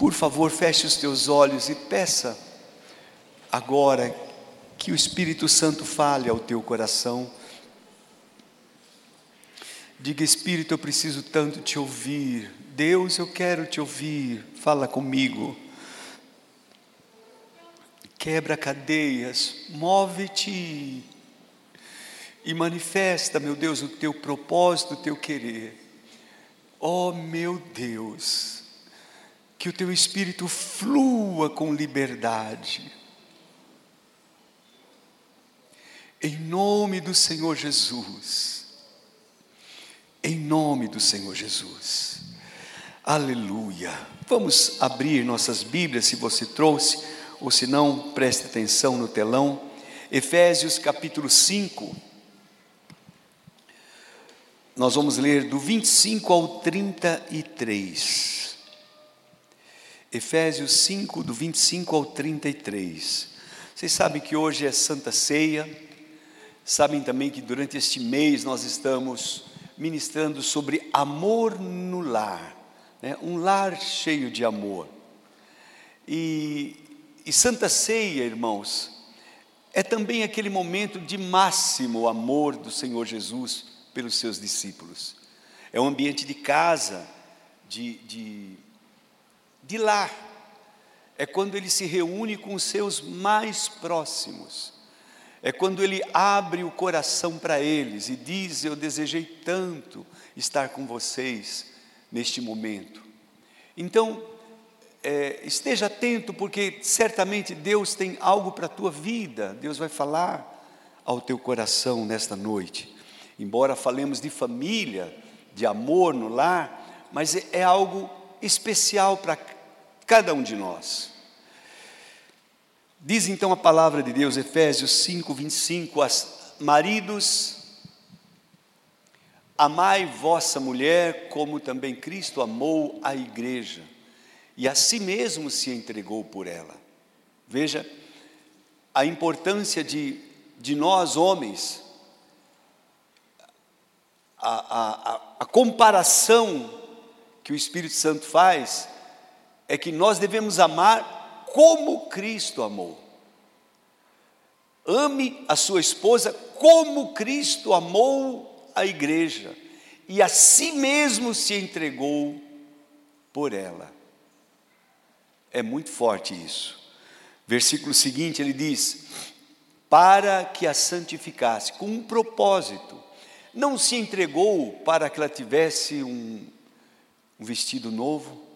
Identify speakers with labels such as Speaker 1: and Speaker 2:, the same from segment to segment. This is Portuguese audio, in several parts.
Speaker 1: Por favor, feche os teus olhos e peça agora que o Espírito Santo fale ao teu coração. Diga, Espírito, eu preciso tanto te ouvir. Deus, eu quero te ouvir. Fala comigo. Quebra cadeias, move-te e manifesta, meu Deus, o teu propósito, o teu querer. Oh, meu Deus, que o teu espírito flua com liberdade. Em nome do Senhor Jesus. Em nome do Senhor Jesus. Aleluia. Vamos abrir nossas Bíblias, se você trouxe, ou se não, preste atenção no telão. Efésios capítulo 5. Nós vamos ler do 25 ao 33. Efésios 5, do 25 ao 33. Vocês sabem que hoje é Santa Ceia, sabem também que durante este mês nós estamos ministrando sobre amor no lar, né? um lar cheio de amor. E, e Santa Ceia, irmãos, é também aquele momento de máximo amor do Senhor Jesus pelos seus discípulos. É um ambiente de casa, de, de, de lar. É quando ele se reúne com os seus mais próximos. É quando ele abre o coração para eles e diz: Eu desejei tanto estar com vocês neste momento. Então, é, esteja atento, porque certamente Deus tem algo para a tua vida, Deus vai falar ao teu coração nesta noite. Embora falemos de família, de amor no lar, mas é, é algo especial para cada um de nós. Diz então a palavra de Deus, Efésios 5, 25: as maridos, amai vossa mulher, como também Cristo amou a igreja, e a si mesmo se entregou por ela. Veja a importância de, de nós, homens, a, a, a comparação que o Espírito Santo faz é que nós devemos amar como Cristo amou. Ame a sua esposa como Cristo amou a igreja e a si mesmo se entregou por ela. É muito forte isso. Versículo seguinte ele diz: para que a santificasse, com um propósito, não se entregou para que ela tivesse um, um vestido novo?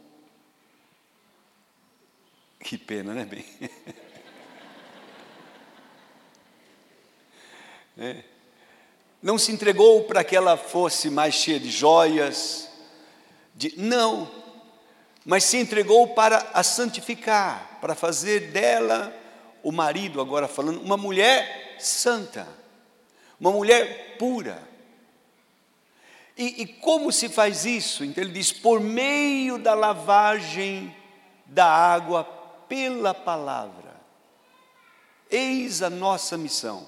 Speaker 1: Que pena, né, bem? É. Não se entregou para que ela fosse mais cheia de joias, de, não, mas se entregou para a santificar, para fazer dela o marido, agora falando, uma mulher santa, uma mulher pura. E, e, como se faz isso? Então ele diz: por meio da lavagem da água pela palavra. Eis a nossa missão.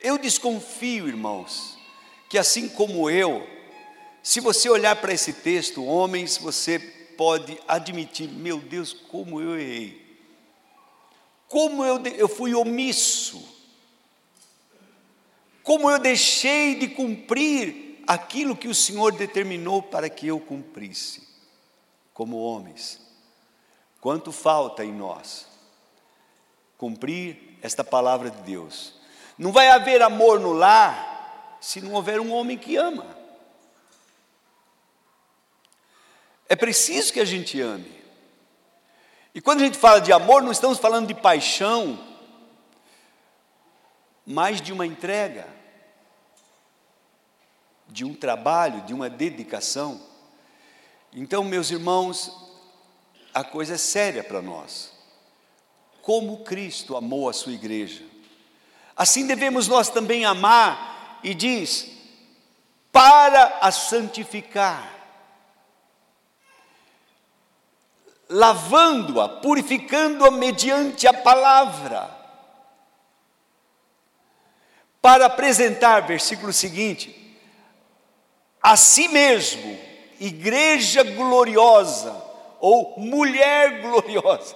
Speaker 1: Eu desconfio, irmãos, que assim como eu, se você olhar para esse texto, homens, você pode admitir: meu Deus, como eu errei. Como eu, eu fui omisso. Como eu deixei de cumprir aquilo que o Senhor determinou para que eu cumprisse, como homens. Quanto falta em nós cumprir esta palavra de Deus. Não vai haver amor no lar se não houver um homem que ama. É preciso que a gente ame. E quando a gente fala de amor, não estamos falando de paixão, mas de uma entrega de um trabalho, de uma dedicação. Então, meus irmãos, a coisa é séria para nós. Como Cristo amou a sua igreja, assim devemos nós também amar, e diz, para a santificar, lavando-a, purificando-a mediante a palavra, para apresentar, versículo seguinte, a si mesmo, igreja gloriosa, ou mulher gloriosa,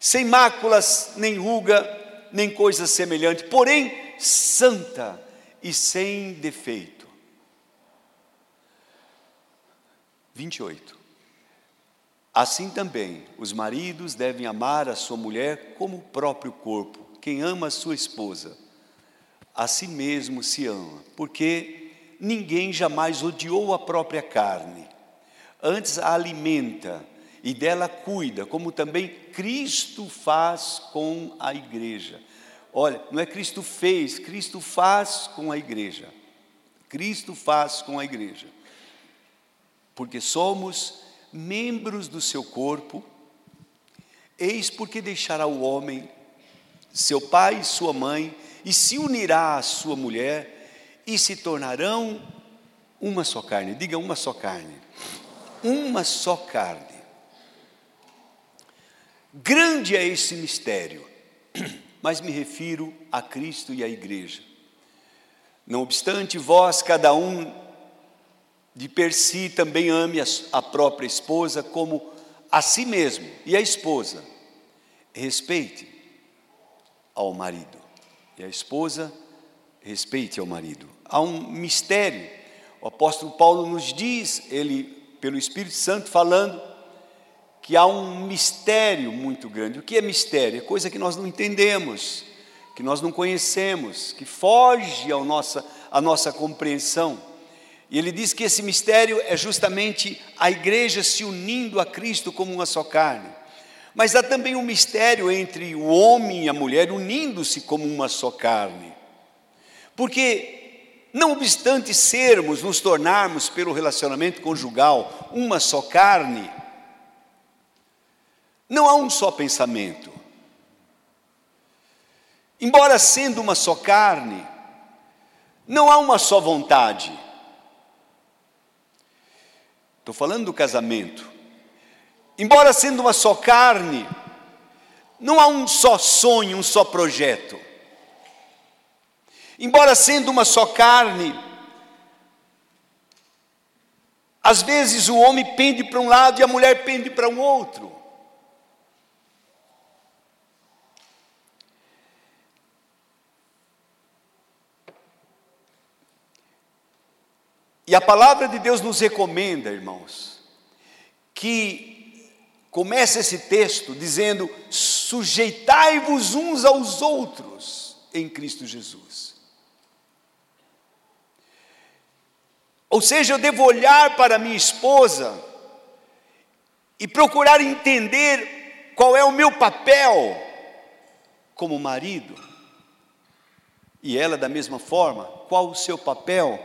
Speaker 1: sem máculas, nem ruga, nem coisa semelhante, porém santa e sem defeito. 28. Assim também, os maridos devem amar a sua mulher como o próprio corpo. Quem ama a sua esposa, a si mesmo se ama, porque ninguém jamais odiou a própria carne, antes a alimenta e dela cuida, como também Cristo faz com a igreja. Olha, não é Cristo fez, Cristo faz com a igreja. Cristo faz com a igreja. Porque somos membros do seu corpo, eis porque deixará o homem, seu pai e sua mãe, e se unirá à sua mulher, e se tornarão uma só carne. Diga uma só carne. Uma só carne. Grande é esse mistério, mas me refiro a Cristo e à igreja. Não obstante, vós, cada um de per si também ame a própria esposa como a si mesmo, e a esposa respeite ao marido, e a esposa respeite ao marido. Há um mistério, o apóstolo Paulo nos diz, ele, pelo Espírito Santo, falando, que há um mistério muito grande. O que é mistério? É coisa que nós não entendemos, que nós não conhecemos, que foge à nossa, à nossa compreensão. E ele diz que esse mistério é justamente a igreja se unindo a Cristo como uma só carne. Mas há também um mistério entre o homem e a mulher unindo-se como uma só carne. Porque, não obstante sermos, nos tornarmos pelo relacionamento conjugal uma só carne, não há um só pensamento. Embora sendo uma só carne, não há uma só vontade. Estou falando do casamento. Embora sendo uma só carne, não há um só sonho, um só projeto. Embora sendo uma só carne, às vezes o homem pende para um lado e a mulher pende para um outro. E a palavra de Deus nos recomenda, irmãos, que comece esse texto dizendo: sujeitai-vos uns aos outros em Cristo Jesus. Ou seja, eu devo olhar para minha esposa e procurar entender qual é o meu papel como marido, e ela, da mesma forma, qual o seu papel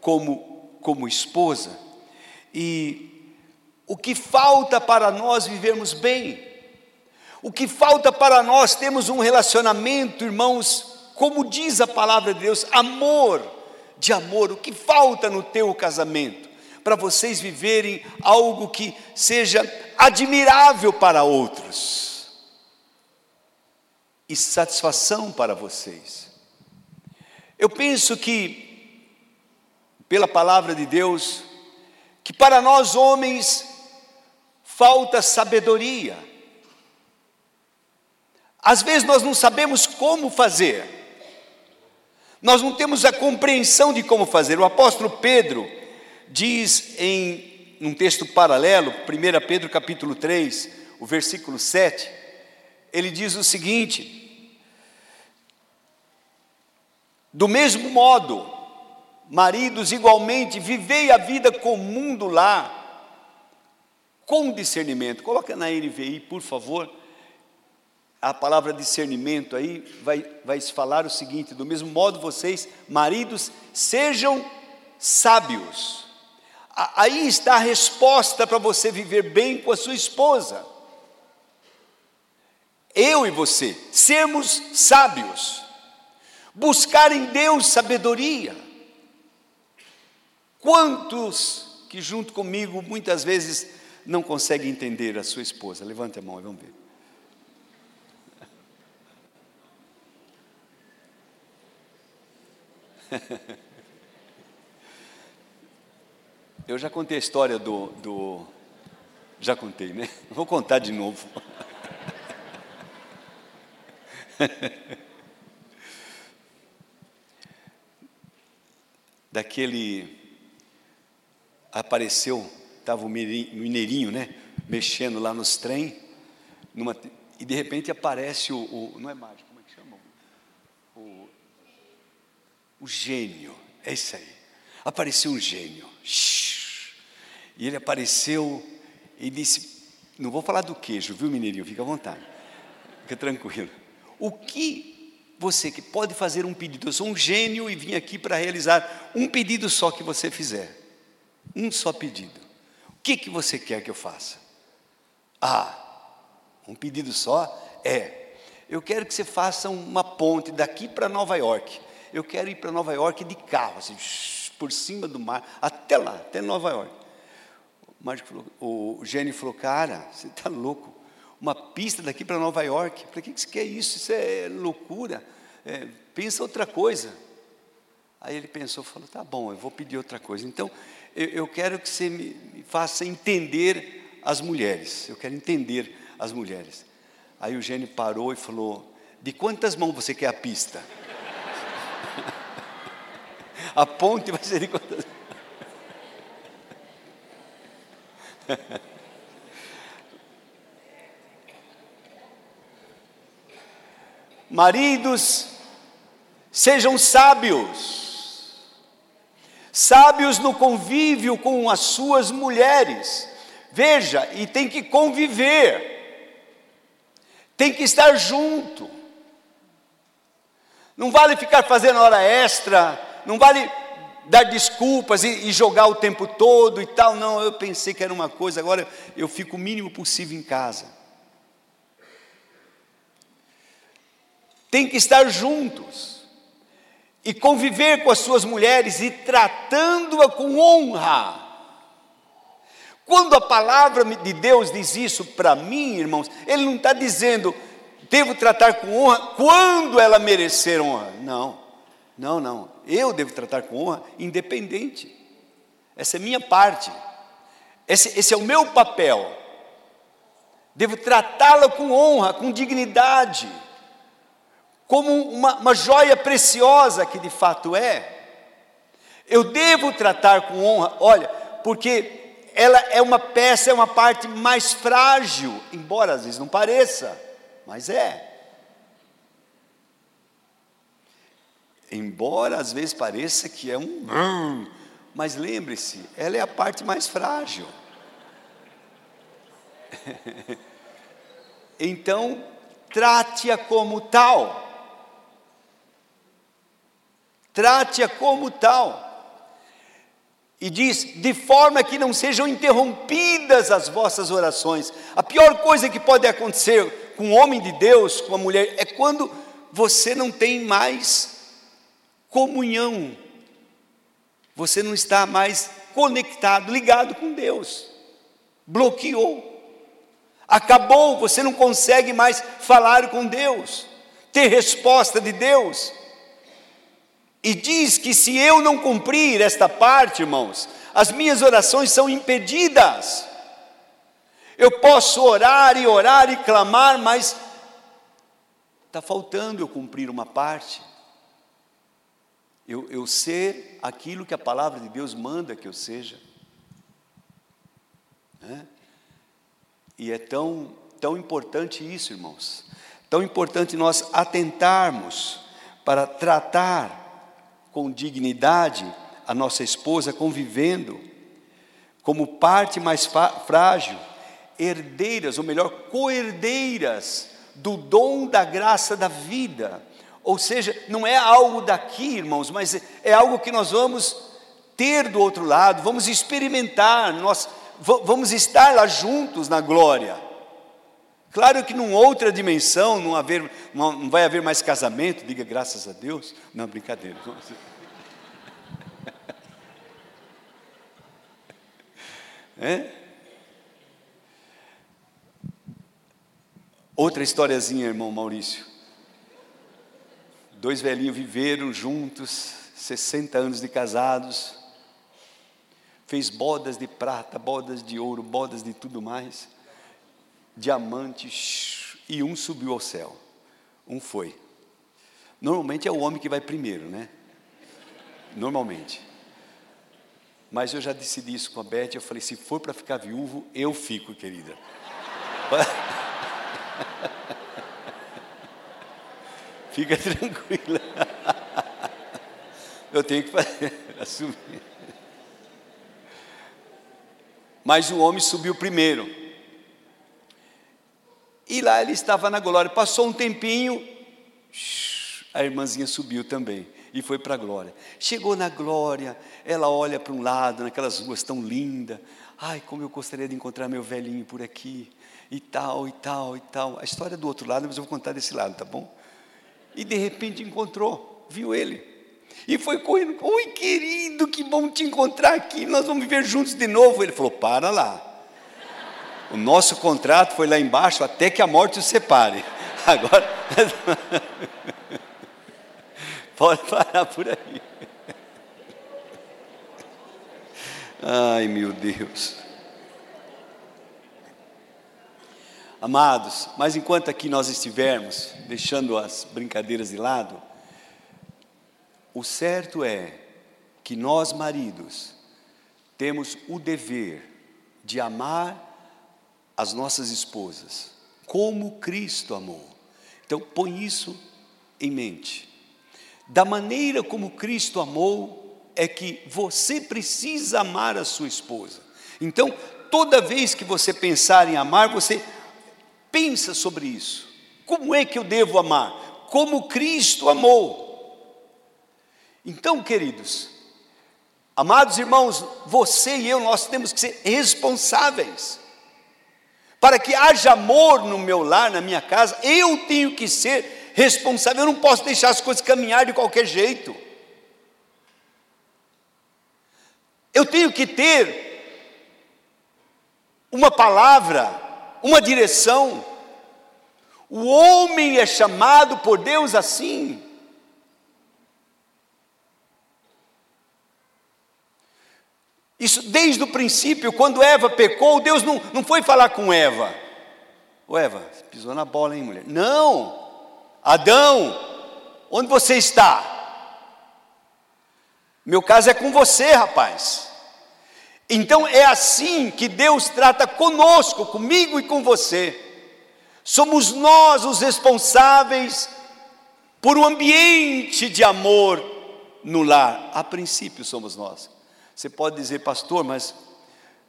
Speaker 1: como como esposa. E o que falta para nós vivermos bem? O que falta para nós termos um relacionamento, irmãos, como diz a palavra de Deus, amor, de amor. O que falta no teu casamento? Para vocês viverem algo que seja admirável para outros e satisfação para vocês. Eu penso que pela palavra de Deus, que para nós homens falta sabedoria. Às vezes nós não sabemos como fazer, nós não temos a compreensão de como fazer. O apóstolo Pedro diz em um texto paralelo, 1 Pedro capítulo 3, o versículo 7, ele diz o seguinte: Do mesmo modo, Maridos, igualmente, vivei a vida comum do lar com discernimento. Coloca na NVI, por favor. A palavra discernimento aí vai, vai falar o seguinte: do mesmo modo, vocês, maridos, sejam sábios. Aí está a resposta para você viver bem com a sua esposa. Eu e você, sermos sábios, buscar em Deus sabedoria Quantos que junto comigo muitas vezes não conseguem entender a sua esposa? Levante a mão e vamos ver. Eu já contei a história do, do, Já contei, né? Vou contar de novo. Daquele apareceu, estava o mineirinho, né? Mexendo lá nos trem, numa, e de repente aparece o, o, Não é mágico, como é que chama? O, o gênio, é isso aí. Apareceu um gênio. E ele apareceu e disse: Não vou falar do queijo, viu, mineirinho? Fica à vontade. Fica tranquilo. O que você que pode fazer um pedido? Eu sou um gênio e vim aqui para realizar um pedido só que você fizer. Um só pedido. O que, que você quer que eu faça? Ah, um pedido só é: eu quero que você faça uma ponte daqui para Nova York. Eu quero ir para Nova York de carro, assim, por cima do mar, até lá, até Nova York. O, falou, o gênio falou: Cara, você está louco? Uma pista daqui para Nova York? Para que você quer isso? Isso é loucura. É, pensa outra coisa. Aí ele pensou, falou: Tá bom, eu vou pedir outra coisa. Então, eu, eu quero que você me faça entender as mulheres. Eu quero entender as mulheres. Aí o gênio parou e falou: De quantas mãos você quer a pista? a ponte vai ser quantas Maridos, sejam sábios, sábios no convívio com as suas mulheres. Veja, e tem que conviver tem que estar junto. Não vale ficar fazendo hora extra, não vale dar desculpas e, e, jogar o tempo todo e tal. Não, eu pensei que era uma coisa, agora eu fico o mínimo possível em casa. Tem que estar juntos e conviver com as suas mulheres e tratando-a com honra. Quando a palavra de Deus diz isso para mim, irmãos, Ele não está dizendo, devo tratar com honra quando ela merecer honra. Não, não, não. Eu devo tratar com honra independente. Essa é minha parte. Esse, esse é o meu papel. Devo tratá-la com honra, com dignidade, como uma, uma joia preciosa que de fato é. Eu devo tratar com honra, olha, porque ela é uma peça, é uma parte mais frágil, embora às vezes não pareça, mas é. Embora às vezes pareça que é um. Mas lembre-se, ela é a parte mais frágil. então, trate-a como tal. Trate-a como tal e diz: de forma que não sejam interrompidas as vossas orações. A pior coisa que pode acontecer com um homem de Deus, com uma mulher, é quando você não tem mais comunhão, você não está mais conectado, ligado com Deus, bloqueou, acabou, você não consegue mais falar com Deus, ter resposta de Deus. E diz que se eu não cumprir esta parte, irmãos, as minhas orações são impedidas. Eu posso orar e orar e clamar, mas está faltando eu cumprir uma parte. Eu, eu ser aquilo que a palavra de Deus manda que eu seja. Né? E é tão, tão importante isso, irmãos. Tão importante nós atentarmos para tratar com dignidade a nossa esposa, convivendo como parte mais frágil, herdeiras, ou melhor, co-herdeiras do dom da graça da vida. Ou seja, não é algo daqui, irmãos, mas é algo que nós vamos ter do outro lado, vamos experimentar, nós vamos estar lá juntos na glória. Claro que numa outra dimensão não, haver, não vai haver mais casamento, diga graças a Deus. Não, brincadeira. É? Outra historiazinha, irmão Maurício. Dois velhinhos viveram juntos, 60 anos de casados. fez bodas de prata, bodas de ouro, bodas de tudo mais, diamantes, e um subiu ao céu, um foi. Normalmente é o homem que vai primeiro, né? Normalmente. Mas eu já decidi isso com a Beth, eu falei, se for para ficar viúvo, eu fico, querida. Fica tranquila. Eu tenho que fazer, assumir. Mas o homem subiu primeiro. E lá ele estava na glória. Passou um tempinho, a irmãzinha subiu também e foi para a glória. Chegou na glória, ela olha para um lado, naquelas ruas tão lindas. Ai, como eu gostaria de encontrar meu velhinho por aqui, e tal, e tal, e tal. A história é do outro lado, mas eu vou contar desse lado, tá bom? E de repente encontrou, viu ele. E foi correndo, oi querido, que bom te encontrar aqui, nós vamos viver juntos de novo. Ele falou, para lá. O nosso contrato foi lá embaixo até que a morte os separe. Agora. Pode parar por aí. Ai, meu Deus. Amados, mas enquanto aqui nós estivermos, deixando as brincadeiras de lado, o certo é que nós, maridos, temos o dever de amar as nossas esposas, como Cristo amou. Então, põe isso em mente. Da maneira como Cristo amou, é que você precisa amar a sua esposa. Então, toda vez que você pensar em amar, você pensa sobre isso. Como é que eu devo amar? Como Cristo amou. Então, queridos, amados irmãos, você e eu, nós temos que ser responsáveis. Para que haja amor no meu lar, na minha casa, eu tenho que ser responsável, eu não posso deixar as coisas caminhar de qualquer jeito. Eu tenho que ter uma palavra, uma direção. O homem é chamado por Deus assim. Isso desde o princípio, quando Eva pecou, Deus não, não foi falar com Eva. Ô Eva, pisou na bola, hein, mulher? Não! Adão, onde você está? Meu caso é com você, rapaz. Então é assim que Deus trata conosco, comigo e com você. Somos nós os responsáveis por um ambiente de amor no lar. A princípio somos nós. Você pode dizer, pastor, mas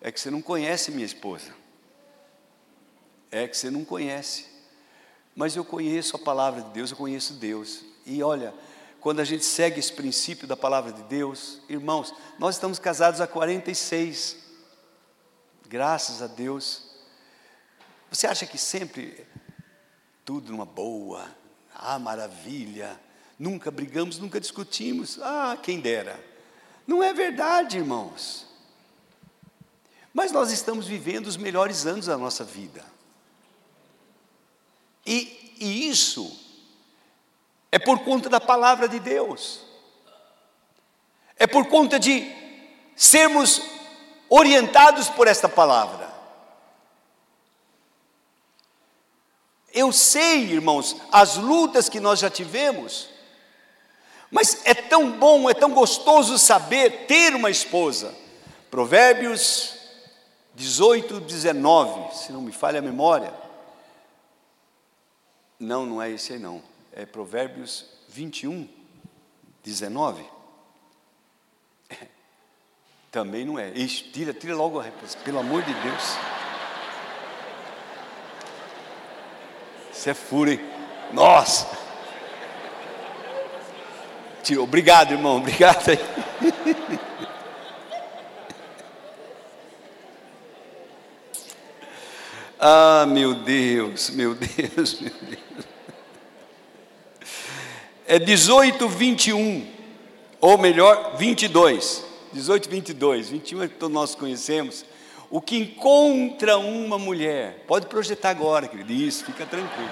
Speaker 1: é que você não conhece minha esposa. É que você não conhece mas eu conheço a palavra de Deus, eu conheço Deus. E olha, quando a gente segue esse princípio da palavra de Deus, irmãos, nós estamos casados há 46, graças a Deus. Você acha que sempre tudo numa boa, ah, maravilha, nunca brigamos, nunca discutimos, ah, quem dera. Não é verdade, irmãos. Mas nós estamos vivendo os melhores anos da nossa vida. E, e isso é por conta da palavra de Deus, é por conta de sermos orientados por esta palavra. Eu sei, irmãos, as lutas que nós já tivemos, mas é tão bom, é tão gostoso saber ter uma esposa. Provérbios 18, 19, se não me falha a memória. Não, não é esse aí não. É Provérbios 21, 19. É. Também não é. Ixi, tira, tira logo a resposta, pelo amor de Deus. Isso é furo, hein? Nossa! Tirou. Obrigado, irmão. Obrigado aí. Ah, meu Deus, meu Deus, meu Deus. É 18, 21, ou melhor, 22. 18, 22. 21 é que todos nós conhecemos. O que encontra uma mulher, pode projetar agora, querido, isso, fica tranquilo.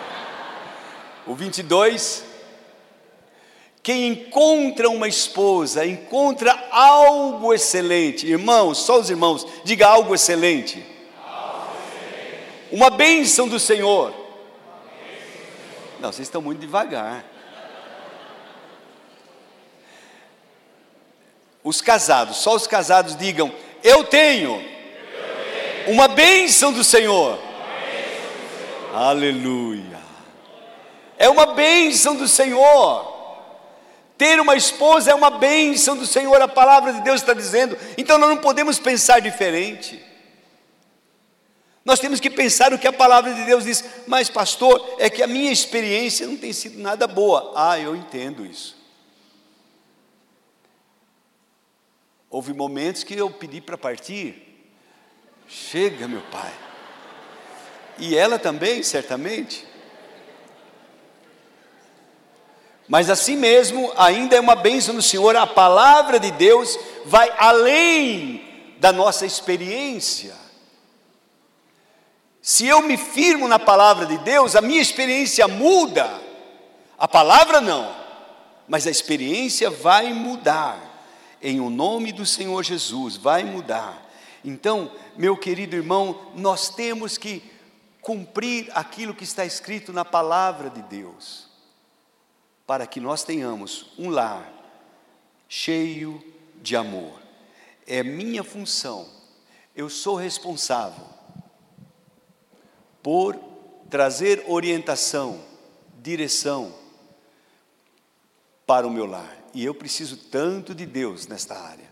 Speaker 1: O 22, Quem encontra uma esposa, encontra algo excelente. Irmãos, só os irmãos, diga algo excelente. Algo excelente. Uma bênção do Senhor. Não, vocês estão muito devagar. Os casados, só os casados digam: Eu tenho, uma bênção do Senhor. Aleluia. É uma bênção do Senhor. Ter uma esposa é uma bênção do Senhor, a palavra de Deus está dizendo. Então nós não podemos pensar diferente. Nós temos que pensar o que a palavra de Deus diz, mas pastor, é que a minha experiência não tem sido nada boa. Ah, eu entendo isso. Houve momentos que eu pedi para partir. Chega, meu pai. E ela também, certamente. Mas assim mesmo, ainda é uma bênção do Senhor, a palavra de Deus vai além da nossa experiência. Se eu me firmo na palavra de Deus, a minha experiência muda. A palavra não, mas a experiência vai mudar. Em o nome do Senhor Jesus, vai mudar. Então, meu querido irmão, nós temos que cumprir aquilo que está escrito na palavra de Deus, para que nós tenhamos um lar cheio de amor. É minha função, eu sou responsável por trazer orientação, direção para o meu lar. E eu preciso tanto de Deus nesta área.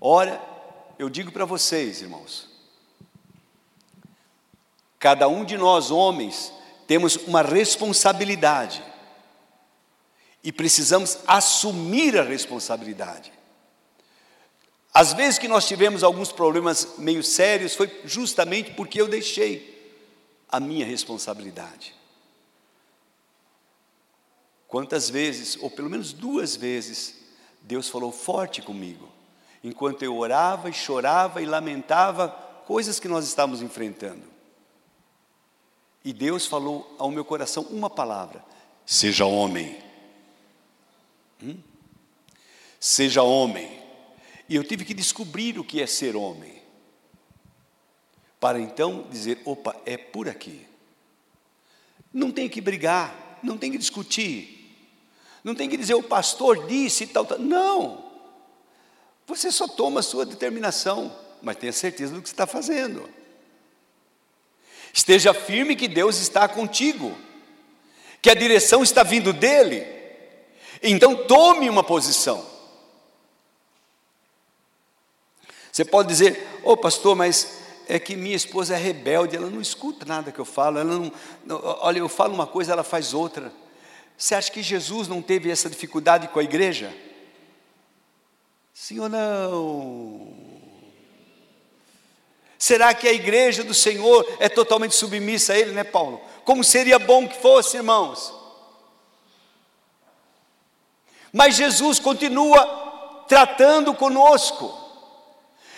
Speaker 1: Ora, eu digo para vocês, irmãos, cada um de nós, homens, temos uma responsabilidade e precisamos assumir a responsabilidade. Às vezes que nós tivemos alguns problemas meio sérios, foi justamente porque eu deixei a minha responsabilidade. Quantas vezes, ou pelo menos duas vezes, Deus falou forte comigo, enquanto eu orava e chorava e lamentava coisas que nós estávamos enfrentando. E Deus falou ao meu coração uma palavra: seja homem. Hum? Seja homem. E eu tive que descobrir o que é ser homem. Para então dizer: opa, é por aqui. Não tem que brigar, não tem que discutir, não tem que dizer o pastor disse tal, tal. Não. Você só toma a sua determinação, mas tenha certeza do que está fazendo. Esteja firme que Deus está contigo, que a direção está vindo dEle. Então tome uma posição. Você pode dizer, ô oh, pastor, mas é que minha esposa é rebelde, ela não escuta nada que eu falo, ela não, olha, eu falo uma coisa, ela faz outra. Você acha que Jesus não teve essa dificuldade com a igreja? Sim ou não? Será que a igreja do Senhor é totalmente submissa a Ele, né, Paulo? Como seria bom que fosse, irmãos. Mas Jesus continua tratando conosco.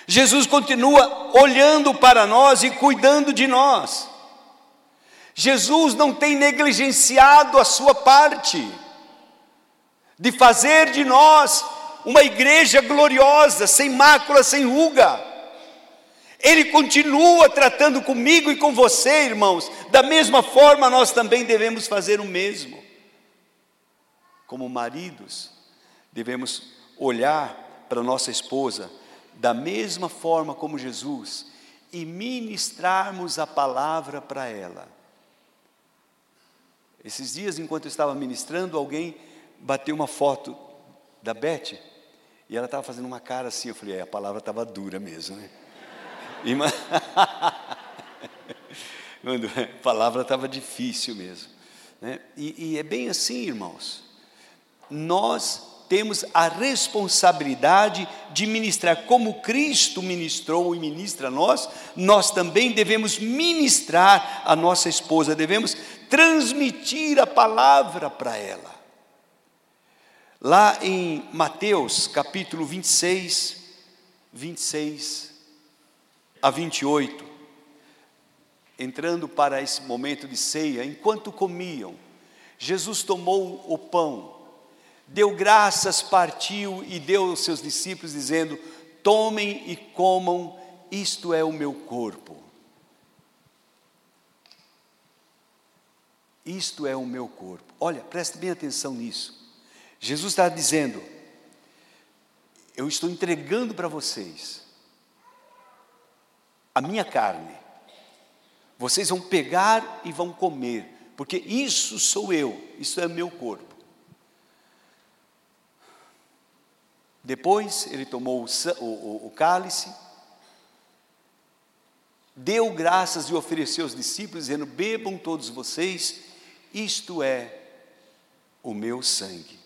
Speaker 1: Jesus continua olhando para nós e cuidando de nós. Jesus não tem negligenciado a sua parte de fazer de nós uma igreja gloriosa, sem mácula, sem ruga. Ele continua tratando comigo e com você, irmãos, da mesma forma nós também devemos fazer o mesmo. Como maridos, devemos olhar para nossa esposa da mesma forma como Jesus e ministrarmos a palavra para ela. Esses dias, enquanto eu estava ministrando, alguém bateu uma foto da Beth e ela estava fazendo uma cara assim. Eu falei, é, a palavra estava dura mesmo, né? E, a palavra estava difícil mesmo. Né? E, e é bem assim, irmãos. Nós temos a responsabilidade de ministrar, como Cristo ministrou e ministra a nós, nós também devemos ministrar a nossa esposa, devemos transmitir a palavra para ela. Lá em Mateus capítulo 26, 26 a 28, entrando para esse momento de ceia, enquanto comiam, Jesus tomou o pão, deu graças, partiu e deu aos seus discípulos, dizendo: Tomem e comam, isto é o meu corpo. Isto é o meu corpo. Olha, preste bem atenção nisso. Jesus está dizendo: Eu estou entregando para vocês a minha carne. Vocês vão pegar e vão comer, porque isso sou eu, isso é meu corpo. Depois ele tomou o, o, o cálice, deu graças e ofereceu aos discípulos, dizendo: Bebam todos vocês, isto é o meu sangue.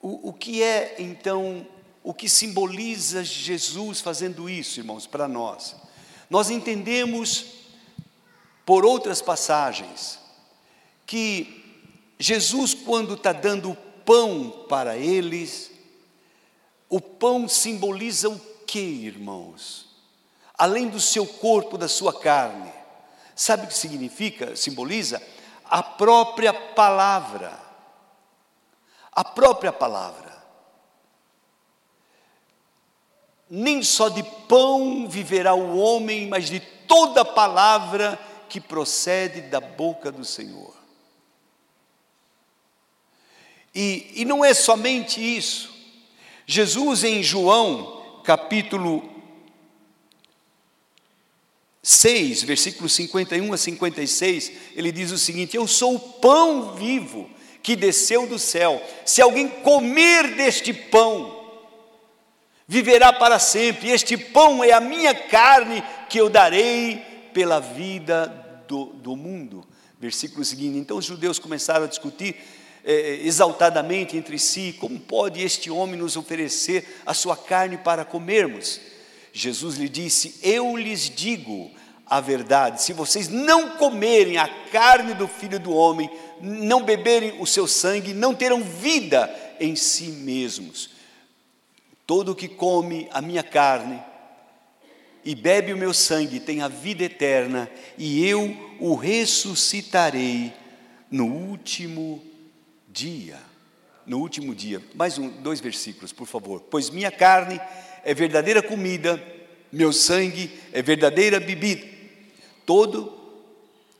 Speaker 1: O, o que é então, o que simboliza Jesus fazendo isso, irmãos, para nós? Nós entendemos, por outras passagens, que Jesus, quando está dando pão para eles, o pão simboliza o que, irmãos? Além do seu corpo, da sua carne. Sabe o que significa? Simboliza a própria palavra. A própria palavra. Nem só de pão viverá o homem, mas de toda palavra que procede da boca do Senhor. E, e não é somente isso. Jesus, em João, capítulo 6, versículos 51 a 56, ele diz o seguinte: Eu sou o pão vivo que desceu do céu. Se alguém comer deste pão, viverá para sempre. Este pão é a minha carne que eu darei pela vida do, do mundo. Versículo seguinte: Então os judeus começaram a discutir é, exaltadamente entre si: como pode este homem nos oferecer a sua carne para comermos? Jesus lhe disse: Eu lhes digo a verdade, se vocês não comerem a carne do filho do homem, não beberem o seu sangue, não terão vida em si mesmos. Todo que come a minha carne e bebe o meu sangue tem a vida eterna, e eu o ressuscitarei no último dia, no último dia. Mais um, dois versículos, por favor. Pois minha carne é verdadeira comida, meu sangue é verdadeira bebida. Todo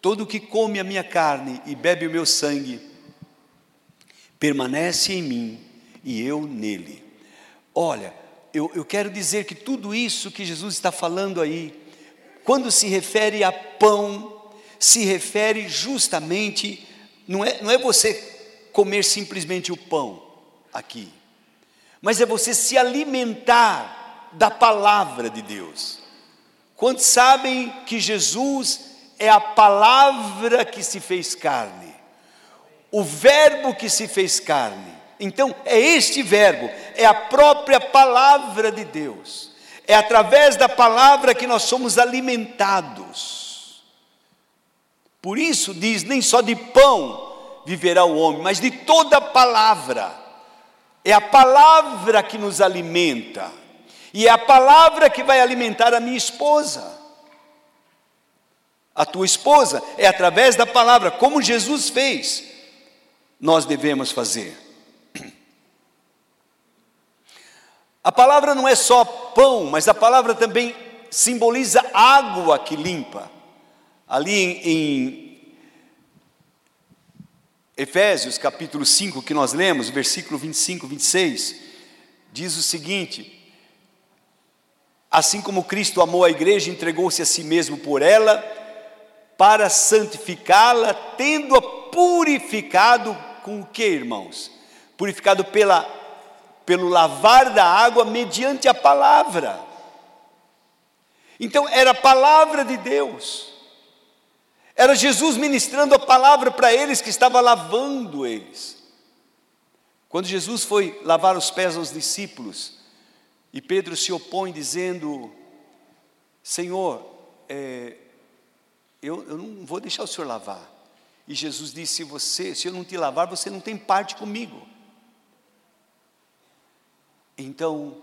Speaker 1: todo que come a minha carne e bebe o meu sangue permanece em mim e eu nele. Olha, eu, eu quero dizer que tudo isso que Jesus está falando aí, quando se refere a pão, se refere justamente, não é, não é você comer simplesmente o pão aqui, mas é você se alimentar da palavra de Deus. Quantos sabem que Jesus é a palavra que se fez carne, o Verbo que se fez carne. Então, é este Verbo, é a própria palavra de Deus, é através da palavra que nós somos alimentados. Por isso diz: nem só de pão viverá o homem, mas de toda palavra. É a palavra que nos alimenta, e é a palavra que vai alimentar a minha esposa. A tua esposa é através da palavra, como Jesus fez, nós devemos fazer. A palavra não é só pão, mas a palavra também simboliza água que limpa. Ali em, Efésios capítulo 5, que nós lemos, versículo 25, 26, diz o seguinte: Assim como Cristo amou a igreja, entregou-se a si mesmo por ela, para santificá-la, tendo-a purificado com o que, irmãos? Purificado pela, pelo lavar da água mediante a palavra. Então, era a palavra de Deus. Era Jesus ministrando a palavra para eles que estava lavando eles. Quando Jesus foi lavar os pés aos discípulos, e Pedro se opõe dizendo: Senhor, é, eu, eu, não vou deixar o Senhor lavar. E Jesus disse: se, você, se eu não te lavar, você não tem parte comigo. Então,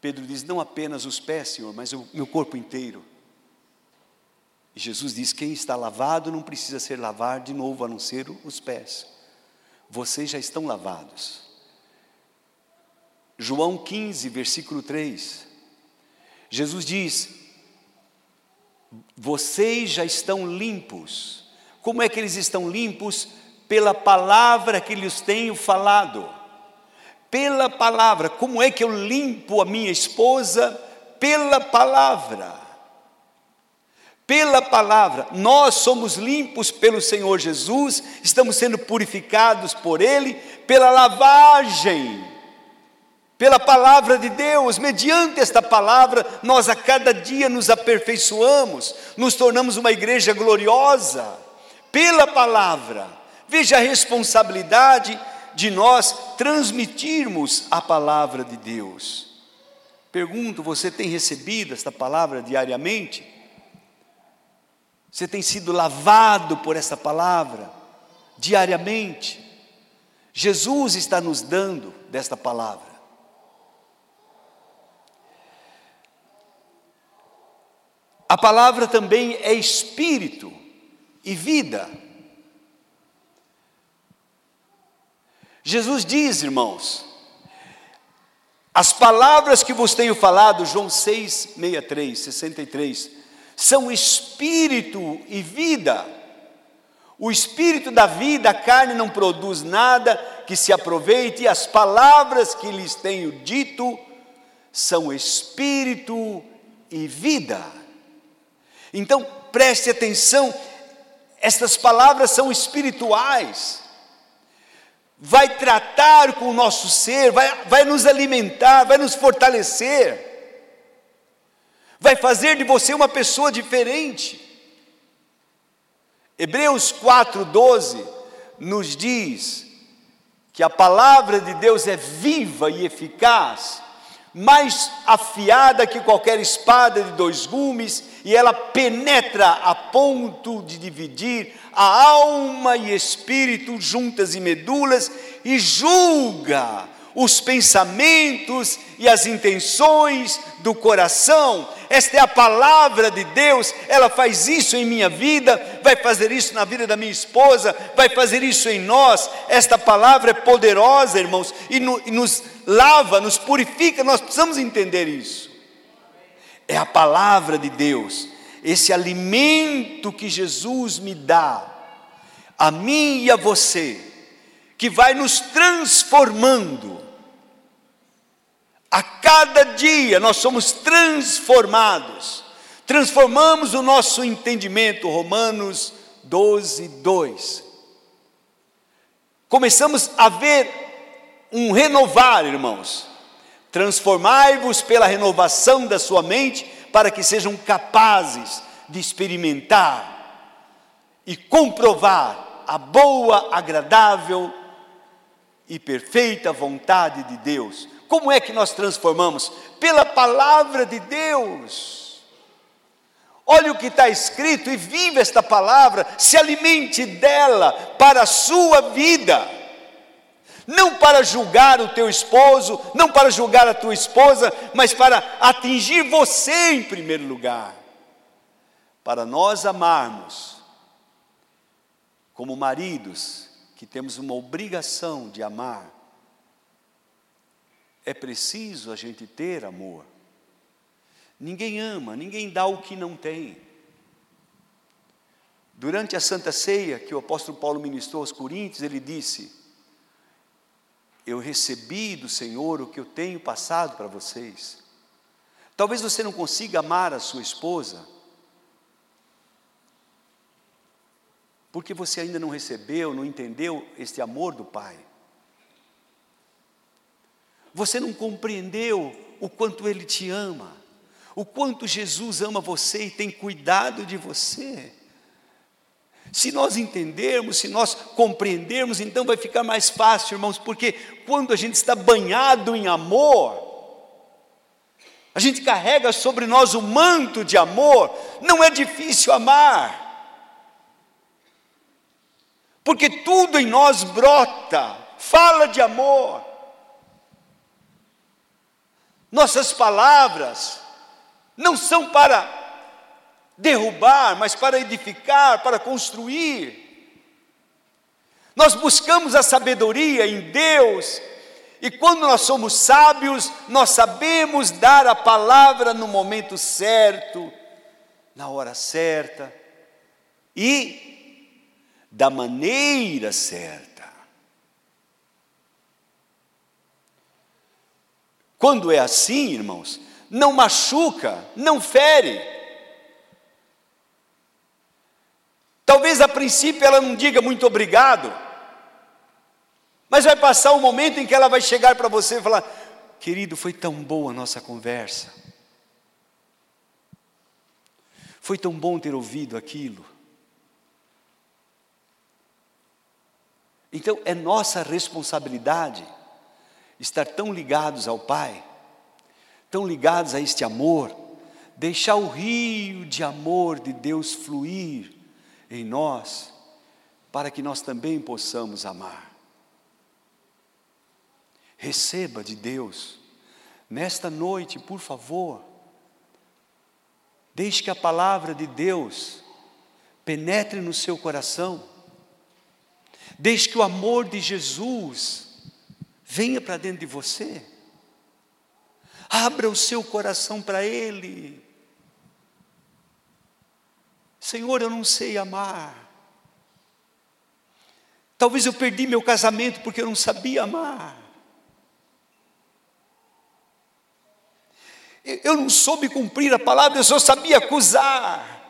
Speaker 1: Pedro diz: Não apenas os pés, Senhor, mas o meu corpo inteiro. Jesus diz: quem está lavado não precisa ser lavado de novo, a não ser os pés. vocês já estão lavados. João 15, versículo 3. Jesus diz: Vocês já estão limpos. Como é que eles estão limpos? Pela palavra que lhes tenho falado. Pela palavra. Como é que eu limpo a minha esposa? Pela palavra pela palavra. Nós somos limpos pelo Senhor Jesus, estamos sendo purificados por Ele, pela lavagem, pela palavra de Deus. Mediante esta palavra, nós a cada dia nos aperfeiçoamos, nos tornamos uma igreja gloriosa, pela palavra. Veja a responsabilidade de nós transmitirmos a palavra de Deus. Pergunto, você tem recebido esta palavra diariamente? Você tem sido lavado por essa palavra diariamente. Jesus está nos dando desta palavra. A palavra também é espírito e vida. Jesus diz, irmãos, as palavras que vos tenho falado, João 6, 63, 63, são espírito e vida. O espírito da vida, a carne não produz nada que se aproveite, e as palavras que lhes tenho dito são espírito e vida. Então, preste atenção, estas palavras são espirituais, vai tratar com o nosso ser, vai, vai nos alimentar, vai nos fortalecer vai fazer de você uma pessoa diferente. Hebreus 4,12 nos diz que a palavra de Deus é viva e eficaz, mais afiada que qualquer espada de dois gumes, e ela penetra a ponto de dividir a alma e espírito juntas e medulas, e julga os pensamentos e as intenções do coração. Esta é a palavra de Deus, ela faz isso em minha vida, vai fazer isso na vida da minha esposa, vai fazer isso em nós. Esta palavra é poderosa, irmãos, e, no, e nos lava, nos purifica, nós precisamos entender isso. É a palavra de Deus, esse alimento que Jesus me dá, a mim e a você, que vai nos transformando a cada dia nós somos transformados, transformamos o nosso entendimento, Romanos 12, 2. Começamos a ver um renovar, irmãos. Transformai-vos pela renovação da sua mente, para que sejam capazes de experimentar e comprovar a boa, agradável e perfeita vontade de Deus. Como é que nós transformamos? Pela palavra de Deus. Olhe o que está escrito e vive esta palavra, se alimente dela para a sua vida. Não para julgar o teu esposo, não para julgar a tua esposa, mas para atingir você em primeiro lugar. Para nós amarmos, como maridos, que temos uma obrigação de amar, é preciso a gente ter amor. Ninguém ama, ninguém dá o que não tem. Durante a Santa Ceia, que o apóstolo Paulo ministrou aos Coríntios, ele disse: Eu recebi do Senhor o que eu tenho passado para vocês. Talvez você não consiga amar a sua esposa, porque você ainda não recebeu, não entendeu este amor do Pai. Você não compreendeu o quanto Ele te ama, o quanto Jesus ama você e tem cuidado de você. Se nós entendermos, se nós compreendermos, então vai ficar mais fácil, irmãos, porque quando a gente está banhado em amor, a gente carrega sobre nós o manto de amor, não é difícil amar, porque tudo em nós brota, fala de amor. Nossas palavras não são para derrubar, mas para edificar, para construir. Nós buscamos a sabedoria em Deus, e quando nós somos sábios, nós sabemos dar a palavra no momento certo, na hora certa e da maneira certa. Quando é assim, irmãos, não machuca, não fere. Talvez a princípio ela não diga muito obrigado, mas vai passar um momento em que ela vai chegar para você e falar: querido, foi tão boa a nossa conversa, foi tão bom ter ouvido aquilo. Então é nossa responsabilidade estar tão ligados ao Pai, tão ligados a este amor, deixar o rio de amor de Deus fluir em nós, para que nós também possamos amar. Receba de Deus, nesta noite, por favor, deixe que a palavra de Deus penetre no seu coração, deixe que o amor de Jesus venha para dentro de você. Abra o seu coração para Ele. Senhor, eu não sei amar. Talvez eu perdi meu casamento porque eu não sabia amar. Eu não soube cumprir a palavra, eu só sabia acusar.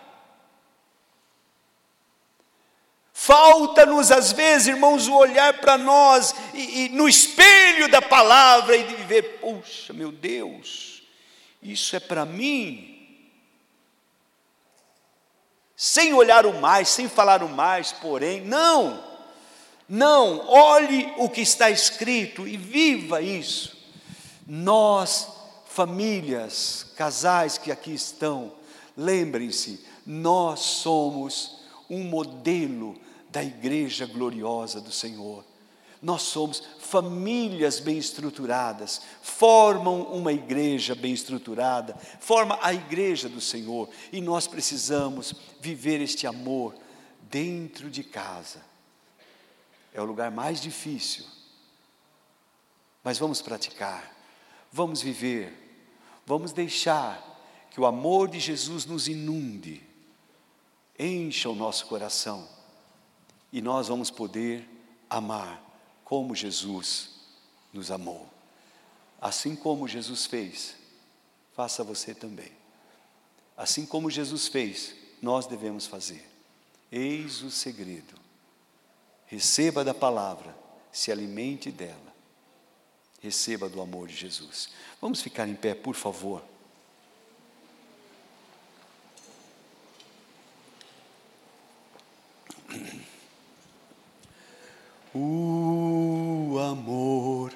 Speaker 1: Falta-nos, às vezes, irmãos, o olhar para nós e, e, no espelho da palavra e de ver, puxa, meu Deus, isso é para mim. Sem olhar o mais, sem falar o mais, porém, não, não, olhe o que está escrito e viva isso. Nós, famílias, casais que aqui estão, lembrem-se, nós somos um modelo da igreja gloriosa do Senhor. Nós somos famílias bem estruturadas, formam uma igreja bem estruturada, forma a igreja do Senhor, e nós precisamos viver este amor dentro de casa. É o lugar mais difícil, mas vamos praticar, vamos viver, vamos deixar que o amor de Jesus nos inunde, encha o nosso coração e nós vamos poder amar como Jesus nos amou. Assim como Jesus fez, faça você também. Assim como Jesus fez, nós devemos fazer. Eis o segredo. Receba da palavra, se alimente dela. Receba do amor de Jesus. Vamos ficar em pé, por favor. o amor